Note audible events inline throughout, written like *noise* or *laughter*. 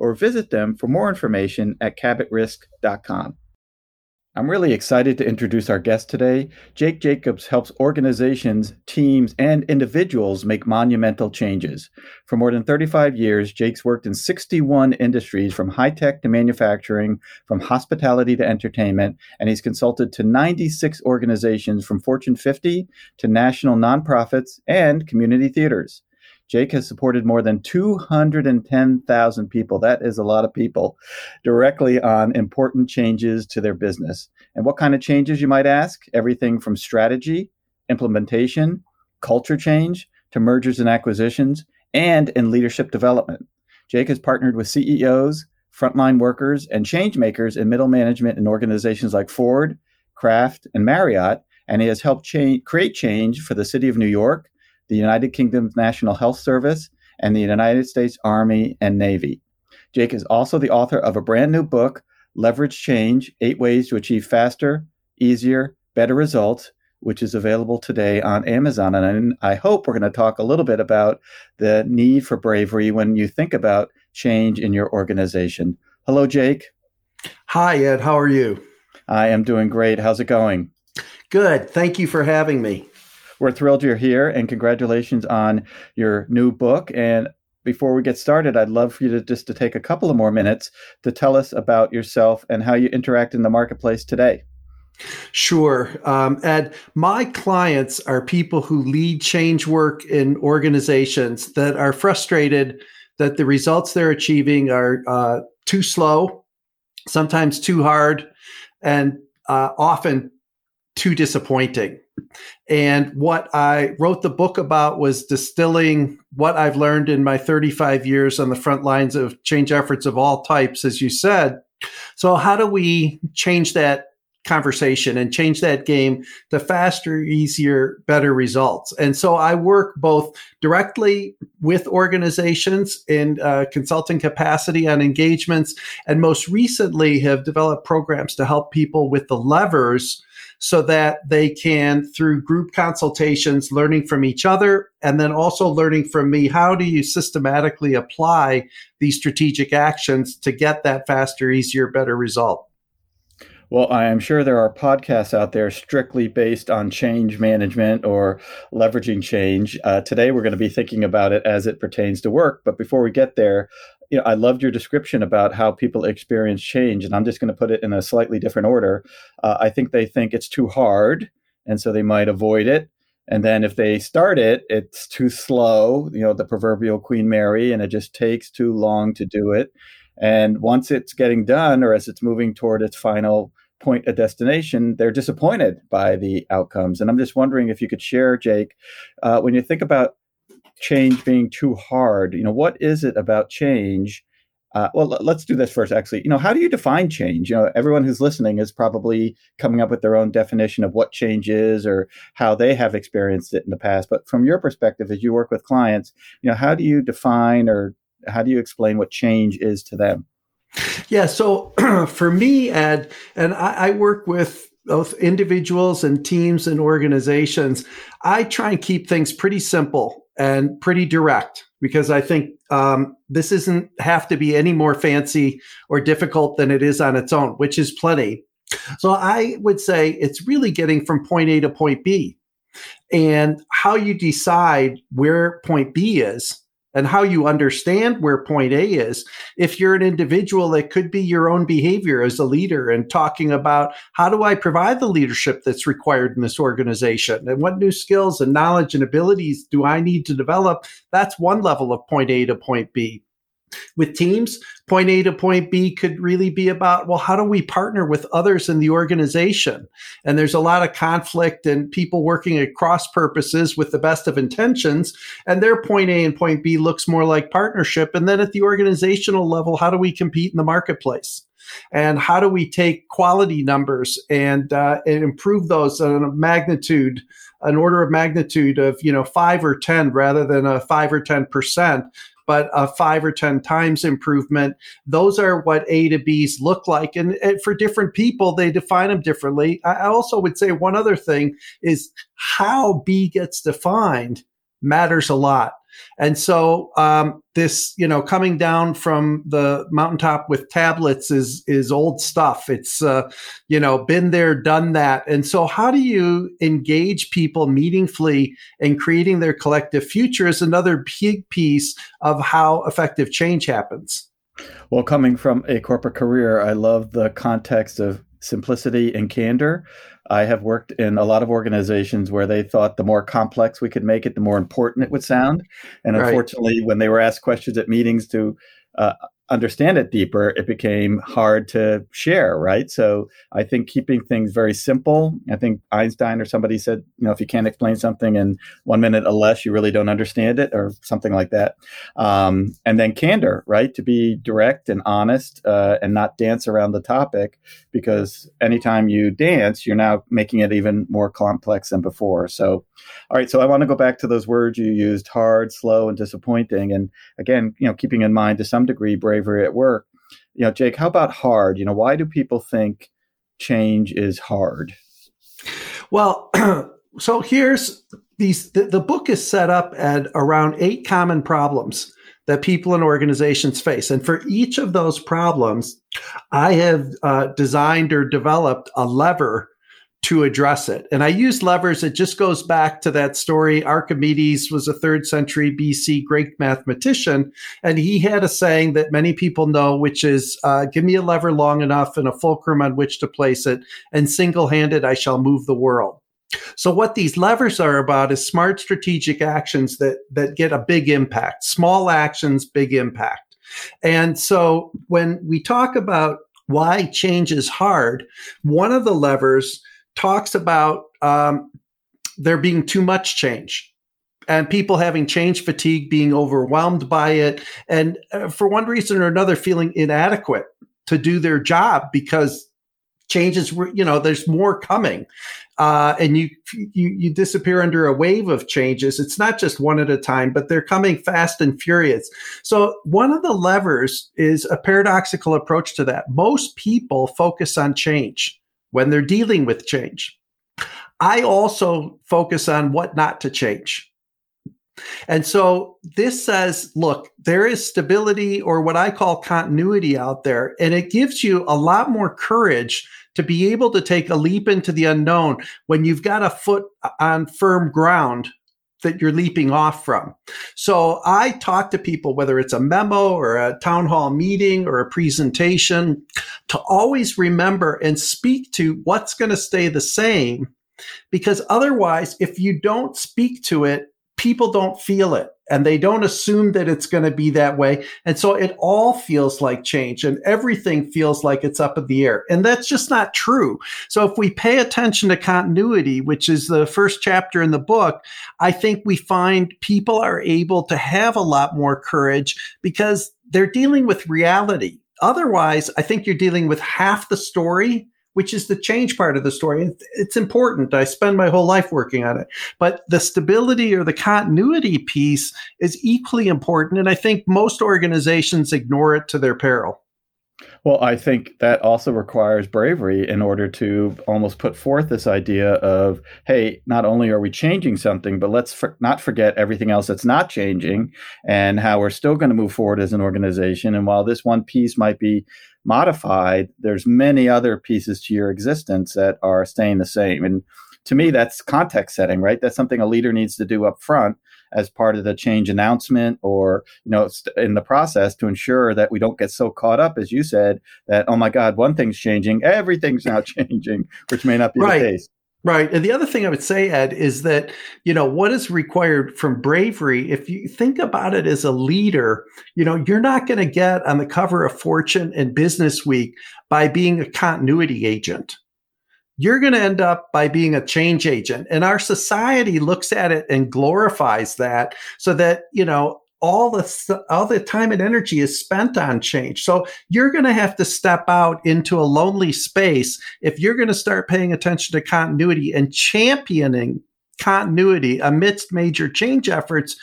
or visit them for more information at cabotrisk.com. I'm really excited to introduce our guest today. Jake Jacobs helps organizations, teams, and individuals make monumental changes. For more than 35 years, Jake's worked in 61 industries from high tech to manufacturing, from hospitality to entertainment, and he's consulted to 96 organizations from Fortune 50 to national nonprofits and community theaters. Jake has supported more than 210,000 people. That is a lot of people directly on important changes to their business. And what kind of changes, you might ask? Everything from strategy, implementation, culture change, to mergers and acquisitions, and in leadership development. Jake has partnered with CEOs, frontline workers, and change makers in middle management in organizations like Ford, Kraft, and Marriott, and he has helped cha- create change for the city of New York, the United Kingdom's National Health Service, and the United States Army and Navy. Jake is also the author of a brand new book, Leverage Change Eight Ways to Achieve Faster, Easier, Better Results, which is available today on Amazon. And I hope we're going to talk a little bit about the need for bravery when you think about change in your organization. Hello, Jake. Hi, Ed. How are you? I am doing great. How's it going? Good. Thank you for having me. We're thrilled you're here and congratulations on your new book. And before we get started, I'd love for you to just to take a couple of more minutes to tell us about yourself and how you interact in the marketplace today. Sure. Um, Ed, my clients are people who lead change work in organizations that are frustrated that the results they're achieving are uh, too slow, sometimes too hard, and uh, often too disappointing. And what I wrote the book about was distilling what I've learned in my 35 years on the front lines of change efforts of all types, as you said. So, how do we change that conversation and change that game to faster, easier, better results. And so I work both directly with organizations in uh, consulting capacity on engagements, and most recently have developed programs to help people with the levers so that they can, through group consultations, learning from each other, and then also learning from me, how do you systematically apply these strategic actions to get that faster, easier, better result? Well, I am sure there are podcasts out there strictly based on change management or leveraging change. Uh, today, we're going to be thinking about it as it pertains to work. But before we get there, you know, I loved your description about how people experience change, and I'm just going to put it in a slightly different order. Uh, I think they think it's too hard, and so they might avoid it. And then if they start it, it's too slow, you know, the proverbial Queen Mary, and it just takes too long to do it. And once it's getting done, or as it's moving toward its final point a destination, they're disappointed by the outcomes. And I'm just wondering if you could share, Jake, uh, when you think about change being too hard, you know, what is it about change? Uh, well, let's do this first. Actually, you know, how do you define change? You know, everyone who's listening is probably coming up with their own definition of what change is or how they have experienced it in the past. But from your perspective, as you work with clients, you know, how do you define or how do you explain what change is to them? Yeah. So *clears throat* for me, Ed, and I, I, work with both individuals and teams and organizations, I try and keep things pretty simple and pretty direct because I think um, this isn't have to be any more fancy or difficult than it is on its own, which is plenty. So I would say it's really getting from point A to point B. And how you decide where point B is and how you understand where point A is. If you're an individual, it could be your own behavior as a leader and talking about how do I provide the leadership that's required in this organization and what new skills and knowledge and abilities do I need to develop? That's one level of point A to point B with teams. Point a to point b could really be about well how do we partner with others in the organization? And there's a lot of conflict and people working at cross purposes with the best of intentions. And their point a and point b looks more like partnership. And then at the organizational level how do we compete in the marketplace? And how do we take quality numbers and, uh, and improve those on a magnitude an order of magnitude of you know five or ten rather than a five or ten percent but a five or 10 times improvement. Those are what A to Bs look like. And, and for different people, they define them differently. I also would say one other thing is how B gets defined matters a lot. And so um, this, you know, coming down from the mountaintop with tablets is is old stuff. It's uh, you know been there, done that. And so, how do you engage people meaningfully in creating their collective future? Is another big piece of how effective change happens. Well, coming from a corporate career, I love the context of simplicity and candor. I have worked in a lot of organizations where they thought the more complex we could make it, the more important it would sound. And unfortunately, right. when they were asked questions at meetings to uh, understand it deeper, it became hard to share, right? So I think keeping things very simple. I think Einstein or somebody said, you know, if you can't explain something in one minute or less, you really don't understand it, or something like that. Um, and then candor, right? To be direct and honest uh, and not dance around the topic, because anytime you dance, you're now making it even more complex than before. So, all right. So I want to go back to those words you used: hard, slow, and disappointing. And again, you know, keeping in mind to some degree, bravery at work. You know, Jake, how about hard? You know, why do people think change is hard? Well, *clears throat* so here's these the, the book is set up at around eight common problems that people and organizations face. And for each of those problems, I have uh, designed or developed a lever to address it. And I use levers. It just goes back to that story. Archimedes was a third century BC Greek mathematician, and he had a saying that many people know, which is uh, give me a lever long enough and a fulcrum on which to place it, and single handed I shall move the world. So what these levers are about is smart strategic actions that that get a big impact. Small actions, big impact. And so when we talk about why change is hard, one of the levers talks about um, there being too much change and people having change fatigue, being overwhelmed by it, and uh, for one reason or another, feeling inadequate to do their job because changes were you know there's more coming. Uh, and you, you you disappear under a wave of changes. It's not just one at a time but they're coming fast and furious. So one of the levers is a paradoxical approach to that. Most people focus on change when they're dealing with change. I also focus on what not to change. And so this says, look, there is stability or what I call continuity out there. And it gives you a lot more courage to be able to take a leap into the unknown when you've got a foot on firm ground that you're leaping off from. So I talk to people, whether it's a memo or a town hall meeting or a presentation, to always remember and speak to what's going to stay the same. Because otherwise, if you don't speak to it, people don't feel it and they don't assume that it's going to be that way. And so it all feels like change and everything feels like it's up in the air. And that's just not true. So if we pay attention to continuity, which is the first chapter in the book, I think we find people are able to have a lot more courage because they're dealing with reality. Otherwise, I think you're dealing with half the story which is the change part of the story. It's important. I spend my whole life working on it. But the stability or the continuity piece is equally important. And I think most organizations ignore it to their peril. Well, I think that also requires bravery in order to almost put forth this idea of, hey, not only are we changing something, but let's for- not forget everything else that's not changing and how we're still going to move forward as an organization. And while this one piece might be modified, there's many other pieces to your existence that are staying the same. And to me, that's context setting, right? That's something a leader needs to do up front as part of the change announcement or you know in the process to ensure that we don't get so caught up as you said that oh my god one thing's changing everything's now *laughs* changing which may not be right. the case Right. And the other thing I would say, Ed, is that, you know, what is required from bravery, if you think about it as a leader, you know, you're not going to get on the cover of Fortune and Business Week by being a continuity agent you're going to end up by being a change agent. And our society looks at it and glorifies that so that, you know, all the all the time and energy is spent on change. So you're going to have to step out into a lonely space if you're going to start paying attention to continuity and championing continuity amidst major change efforts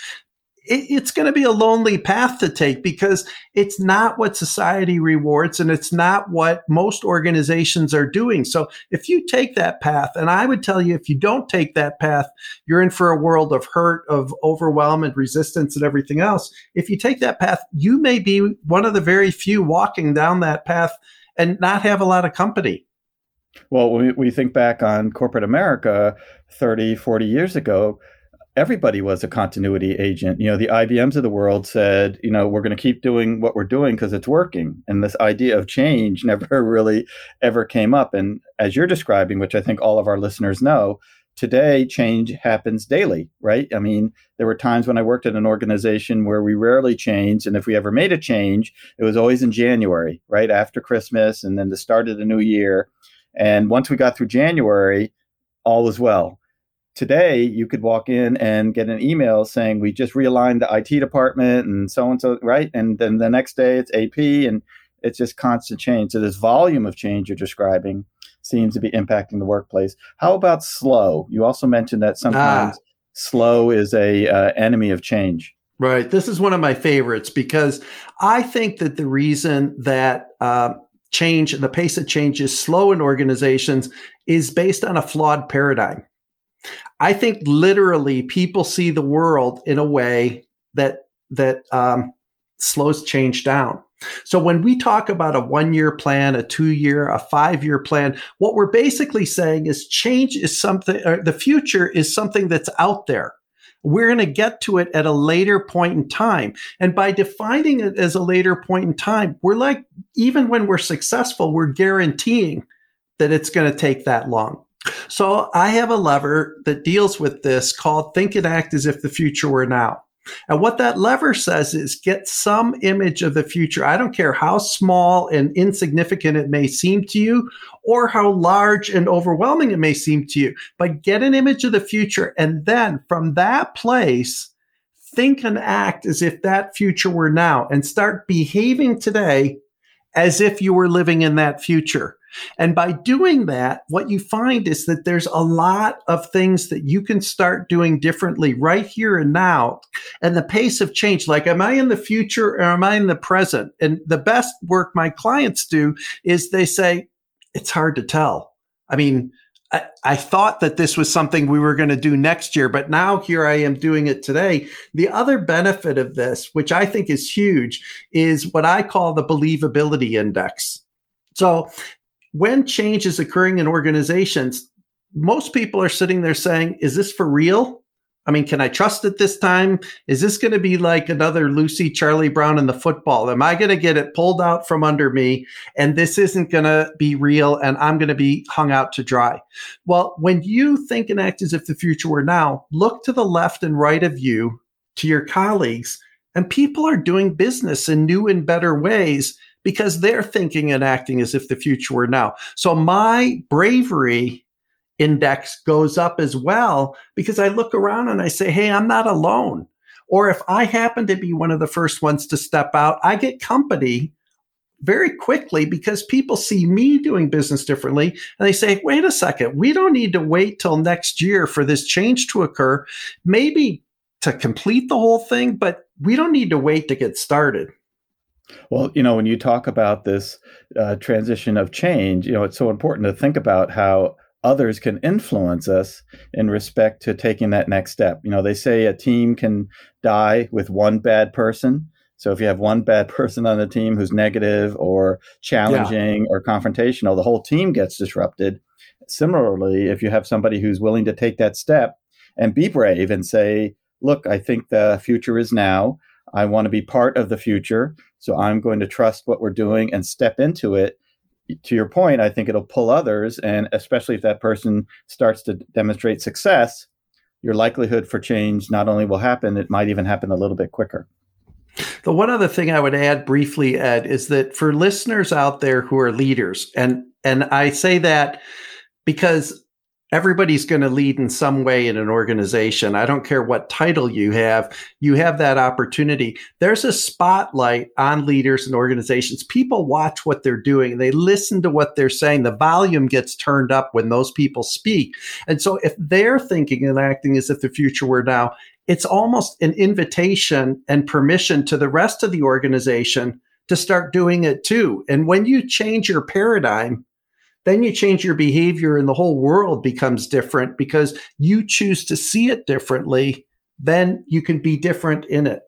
it, it's going to be a lonely path to take because it's not what society rewards and it's not what most organizations are doing. So if you take that path, and I would tell you, if you don't take that path, you're in for a world of hurt, of overwhelm and resistance and everything else. If you take that path, you may be one of the very few walking down that path and not have a lot of company. Well, when we think back on corporate America 30, 40 years ago, everybody was a continuity agent. You know, the IBMs of the world said, you know, we're going to keep doing what we're doing because it's working. And this idea of change *laughs* never really ever came up. And as you're describing, which I think all of our listeners know, today change happens daily, right? I mean, there were times when I worked at an organization where we rarely changed. And if we ever made a change, it was always in January, right? After Christmas and then the start of the new year. And once we got through January, all was well today you could walk in and get an email saying we just realigned the IT department and so and so, right? And then the next day it's AP and it's just constant change. So this volume of change you're describing seems to be impacting the workplace. How about slow? You also mentioned that sometimes ah. slow is a uh, enemy of change. Right. This is one of my favorites because I think that the reason that uh, change, the pace of change is slow in organizations is based on a flawed paradigm. I think literally people see the world in a way that that um, slows change down. So when we talk about a one year plan, a two year, a five year plan, what we're basically saying is change is something, the future is something that's out there. We're going to get to it at a later point in time. And by defining it as a later point in time, we're like, even when we're successful, we're guaranteeing that it's going to take that long. So I have a lever that deals with this called Think and Act as if the future were now. And what that lever says is get some image of the future. I don't care how small and insignificant it may seem to you or how large and overwhelming it may seem to you, but get an image of the future. And then from that place, think and act as if that future were now and start behaving today as if you were living in that future. And by doing that, what you find is that there's a lot of things that you can start doing differently right here and now. And the pace of change, like, am I in the future or am I in the present? And the best work my clients do is they say, it's hard to tell. I mean, I, I, thought that this was something we were going to do next year, but now here I am doing it today. The other benefit of this, which I think is huge, is what I call the believability index. So when change is occurring in organizations, most people are sitting there saying, is this for real? I mean, can I trust it this time? Is this going to be like another Lucy Charlie Brown in the football? Am I going to get it pulled out from under me and this isn't going to be real and I'm going to be hung out to dry? Well, when you think and act as if the future were now, look to the left and right of you, to your colleagues, and people are doing business in new and better ways because they're thinking and acting as if the future were now. So my bravery index goes up as well because I look around and I say, Hey, I'm not alone. Or if I happen to be one of the first ones to step out, I get company very quickly because people see me doing business differently and they say, wait a second, we don't need to wait till next year for this change to occur. Maybe to complete the whole thing, but we don't need to wait to get started. Well, you know, when you talk about this uh, transition of change, you know, it's so important to think about how others can influence us in respect to taking that next step. You know, they say a team can die with one bad person. So if you have one bad *laughs* person on the team who's negative or challenging yeah. or confrontational, the whole team gets disrupted. Similarly, if you have somebody who's willing to take that step and be brave and say, look, I think the future is now. I want to be part of the future. So I'm going to trust what we're doing and step into it. To your point, I think it'll pull others. And especially if that person starts to demonstrate success, your likelihood for change not only will happen, it might even happen a little bit quicker. The one other thing I would add briefly, Ed, is that for listeners out there who are leaders, and and I say that because everybody's going to lead in some way in an organization. I don't care what title you have, you have that opportunity. There's a spotlight on leaders and organizations. People watch what they're doing, they listen to what they're saying. The volume gets turned up when those people speak. And so if they're thinking and acting as if the future were now, it's almost an invitation and permission to the rest of the organization to start doing it too. And when you change your paradigm, then you change your behavior and the whole world becomes different because you choose to see it differently. Then you can be different in it.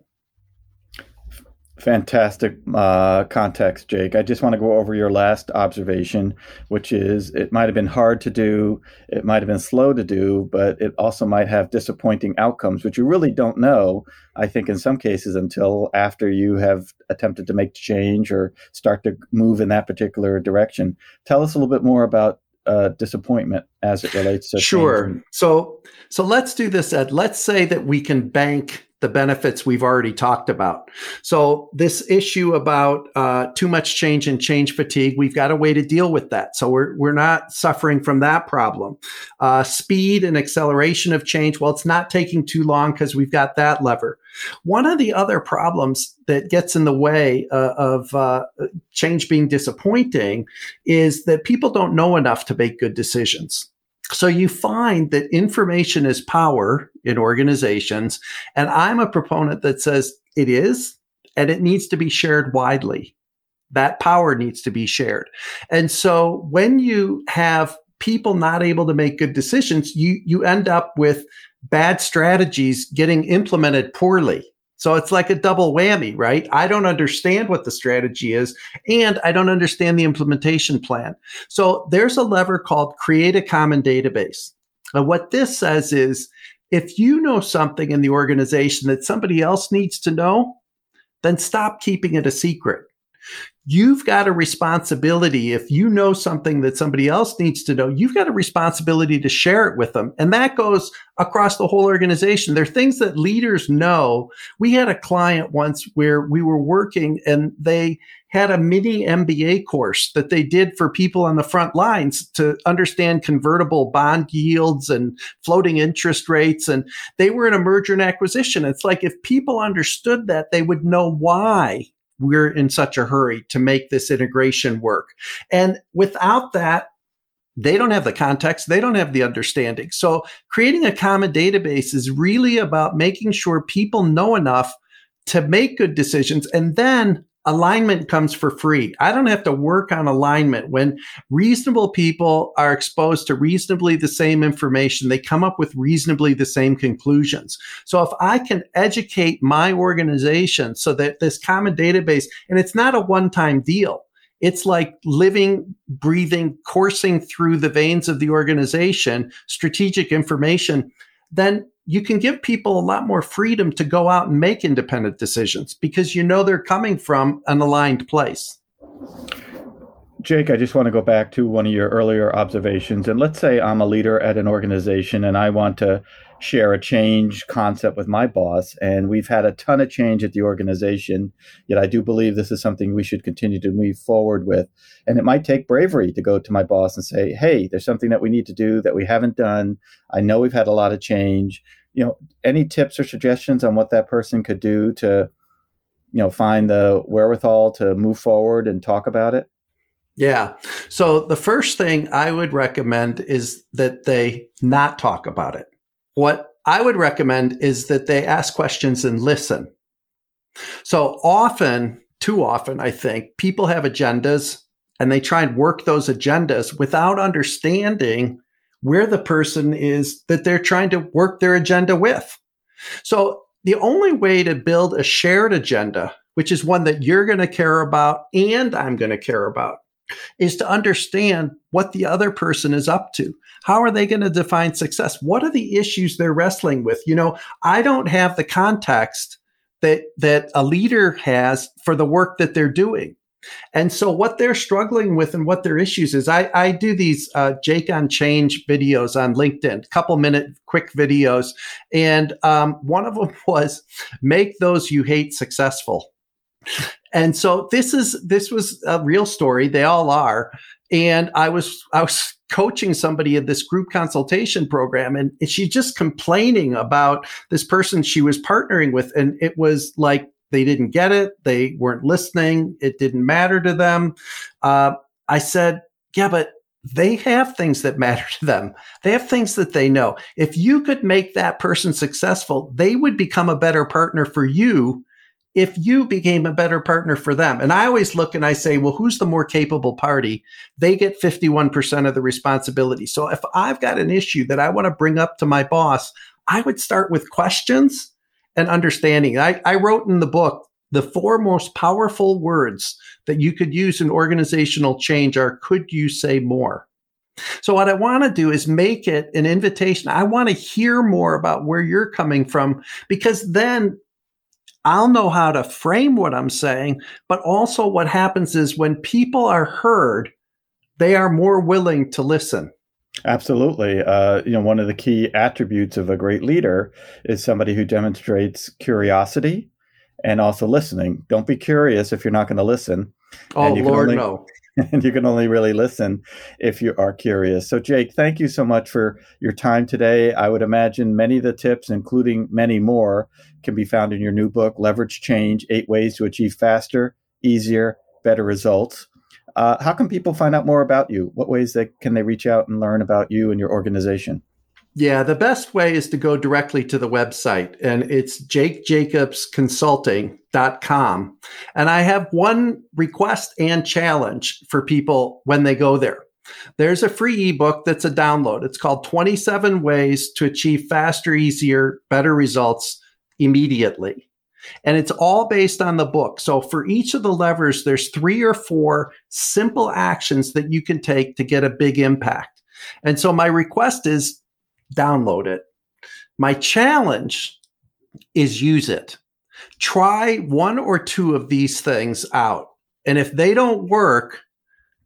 Fantastic uh, context, Jake. I just want to go over your last observation, which is it might have been hard to do, it might have been slow to do, but it also might have disappointing outcomes, which you really don't know, I think, in some cases until after you have attempted to make change or start to move in that particular direction. Tell us a little bit more about uh, disappointment as it relates to sure. So, so let's do this, Ed. Let's say that we can bank the benefits we've already talked about. So this issue about uh, too much change and change fatigue, we've got a way to deal with that. So we're we're not suffering from that problem. Uh, speed and acceleration of change, well, it's not taking too long because we've got that lever. One of the other problems that gets in the way uh, of uh, change being disappointing is that people don't know enough to make good decisions. So you find that information is power in organizations. And I'm a proponent that says it is, and it needs to be shared widely. That power needs to be shared. And so when you have people not able to make good decisions, you, you end up with bad strategies getting implemented poorly. So it's like a double whammy, right? I don't understand what the strategy is and I don't understand the implementation plan. So there's a lever called create a common database. And what this says is if you know something in the organization that somebody else needs to know, then stop keeping it a secret you've got a responsibility. If you know something that somebody else needs to know, you've got a responsibility to share it with them. And that goes across the whole organization. There are things that leaders know. We had a client once where we were working and they had a mini MBA course that they did for people on the front lines to understand convertible bond yields and floating interest rates. And they were in a merger and acquisition. It's like if people understood that, they would know why we're in such a hurry to make this integration work. And without that, they don't have the context, they don't have the understanding. So creating a common database is really about making sure people know enough to make good decisions and then alignment comes for free. I don't have to work on alignment. When reasonable people are exposed to reasonably the same information, they come up with reasonably the same conclusions. So if I can educate my organization so that this common database, and it's not a one time deal. It's like living, breathing, coursing through the veins of the organization, strategic information. Then you can give people a lot more freedom to go out and make independent decisions because you know they're coming from an aligned place. Jake, I just want to go back to one of your earlier observations. And let's say I'm a leader at an organization and I want to share a change concept with my boss. And we've had a ton of change at the organization. Yet I do believe this is something we should continue to move forward with. And it might take bravery to go to my boss and say, hey, there's something that we need to do that we haven't done. I know we've had a lot of change you know any tips or suggestions on what that person could do to you know find the wherewithal to move forward and talk about it? Yeah. So the first thing i would recommend is that they not talk about it. What i would recommend is that they ask questions and listen. So often too often, I think, people have agendas and they try and work those agendas without understanding where the person is that they're trying to work their agenda with. So the only way to build a shared agenda, which is one that you're going to care about and I'm going to care about, is to understand what the other person is up to. How are they going to define success? What are the issues they're wrestling with? You know, I don't have the context that that a leader has for the work that they're doing. And so what they're struggling with and what their issues is, I, I do these uh, Jake on Change videos on LinkedIn, couple minute quick videos. And um, one of them was make those you hate successful. And so this is this was a real story. They all are. And I was I was coaching somebody in this group consultation program and she's just complaining about this person she was partnering with. And it was like they didn't get it. They weren't listening. It didn't matter to them. Uh, I said, yeah, but they have things that *laughs* matter to them. They have things that they know. If you could make that person successful, they would become a better partner for you if you became a better partner for them. And I always look and I say, well, who's the more capable party? They get 51% of the responsibility. So if I've got an issue that I want to bring up to my boss, I would start with questions and understanding. I, I wrote in the book the four most powerful words that you could use in organizational change are could you say more? So, what I want to do is make it an invitation. I want to hear more about where you're coming from because then I'll know how to frame what I'm saying. But also, what happens is when people are heard, they are more willing to listen. Absolutely. Uh, you know, one of the key attributes of a great leader is somebody who demonstrates curiosity and also listening. Don't be curious if you're not going to listen. Oh, Lord, only, no. *laughs* And you can only really listen if you are curious. So, Jake, thank you so much for your time today. I would imagine many of the tips, including many more, can be found in your new book, Leverage Change Eight Ways to Achieve Faster, Easier, Better Results. Uh, how can people find out more about you? What ways they, can they reach out and learn about you and your organization? Yeah, the best way is to go directly to the website, and it's jakejacobsconsulting.com. And I have one request and challenge for people when they go there. There's a free ebook that's a download. It's called 27 Ways to Achieve Faster, Easier, Better Results Immediately. And it's all based on the book. So for each of the levers, there's three or four simple actions that you can take to get a big impact. And so my request is download it. My challenge is use it. Try one or two of these things out. And if they don't work,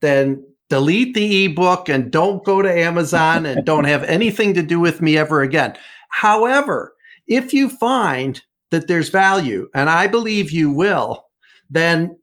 then delete the ebook and don't go to Amazon and don't have anything to do with me ever again. However, if you find that there's value, and I believe you will, then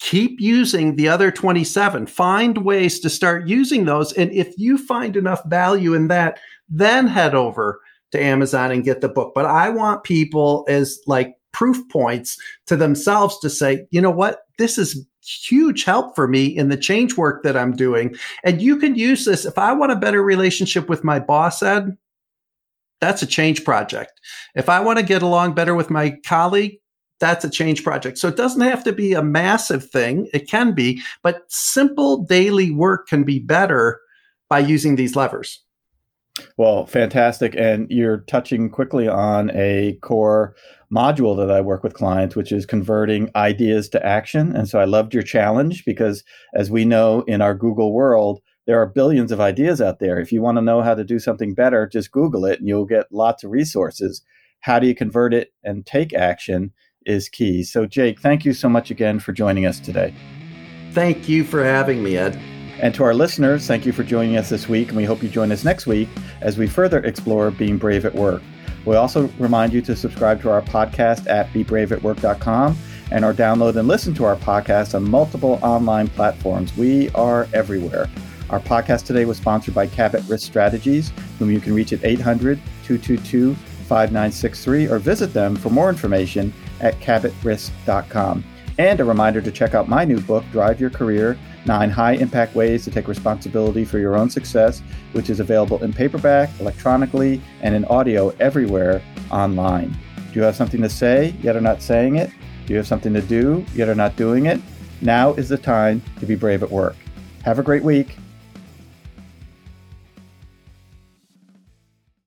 keep using the other 27. Find ways to start using those. And if you find enough value in that, then head over to Amazon and get the book. But I want people as like proof points to themselves to say, you know what? This is huge help for me in the change work that I'm doing. And you can use this. If I want a better relationship with my boss, Ed, that's a change project. If I want to get along better with my colleague, that's a change project. So it doesn't have to be a massive thing. It can be, but simple daily work can be better by using these levers. Well, fantastic. And you're touching quickly on a core module that I work with clients, which is converting ideas to action. And so I loved your challenge because, as we know in our Google world, there are billions of ideas out there. If you want to know how to do something better, just Google it and you'll get lots of resources. How do you convert it and take action is key. So, Jake, thank you so much again for joining us today. Thank you for having me, Ed. And to our listeners, thank you for joining us this week, and we hope you join us next week as we further explore being brave at work. We also remind you to subscribe to our podcast at bebraveatwork.com and or download and listen to our podcast on multiple online platforms. We are everywhere. Our podcast today was sponsored by Cabot Risk Strategies, whom you can reach at 800 222 5963 or visit them for more information at cabotrisk.com. And a reminder to check out my new book, Drive Your Career Nine High Impact Ways to Take Responsibility for Your Own Success, which is available in paperback, electronically, and in audio everywhere online. Do you have something to say, yet are not saying it? Do you have something to do, yet are not doing it? Now is the time to be brave at work. Have a great week.